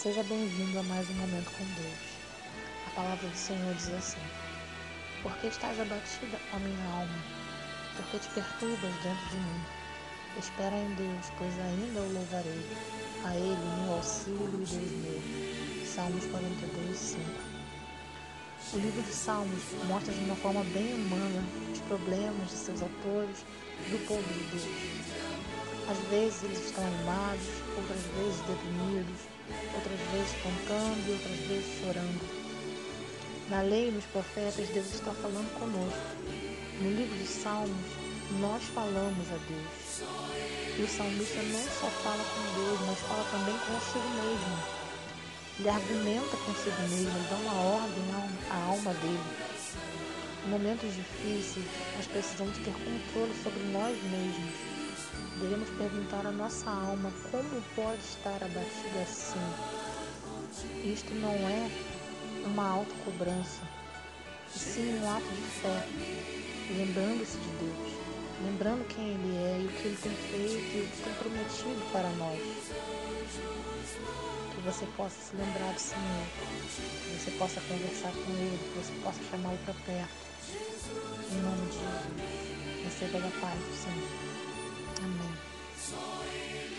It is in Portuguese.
Seja bem-vindo a mais um momento com Deus. A palavra do Senhor diz assim: Por que estás abatida, ó minha alma? Por que te perturbas dentro de mim? Espera em Deus, pois ainda o louvarei. A Ele, meu auxílio e Deus meu. Salmos 42, 5. O livro de Salmos mostra de uma forma bem humana os problemas de seus autores e do povo de Deus. Às vezes eles estão animados, outras vezes deprimidos, outras vezes cantando e outras vezes chorando. Na lei e nos profetas, Deus está falando conosco. No livro de Salmos, nós falamos a Deus. E o salmista não só fala com Deus, mas fala também consigo mesmo. Ele argumenta consigo mesmo, dá uma ordem à alma dele. Em momentos difíceis, nós precisamos ter controle sobre nós mesmos Devemos perguntar à nossa alma como pode estar abatida assim. Isto não é uma autocobrança, e sim um ato de fé, lembrando-se de Deus, lembrando quem Ele é e o que Ele tem feito e o que tem prometido para nós. Que você possa se lembrar do Senhor, que você possa conversar com Ele, que você possa chamá-lo para perto. Em nome de Jesus, receba da paz do Senhor. Amém.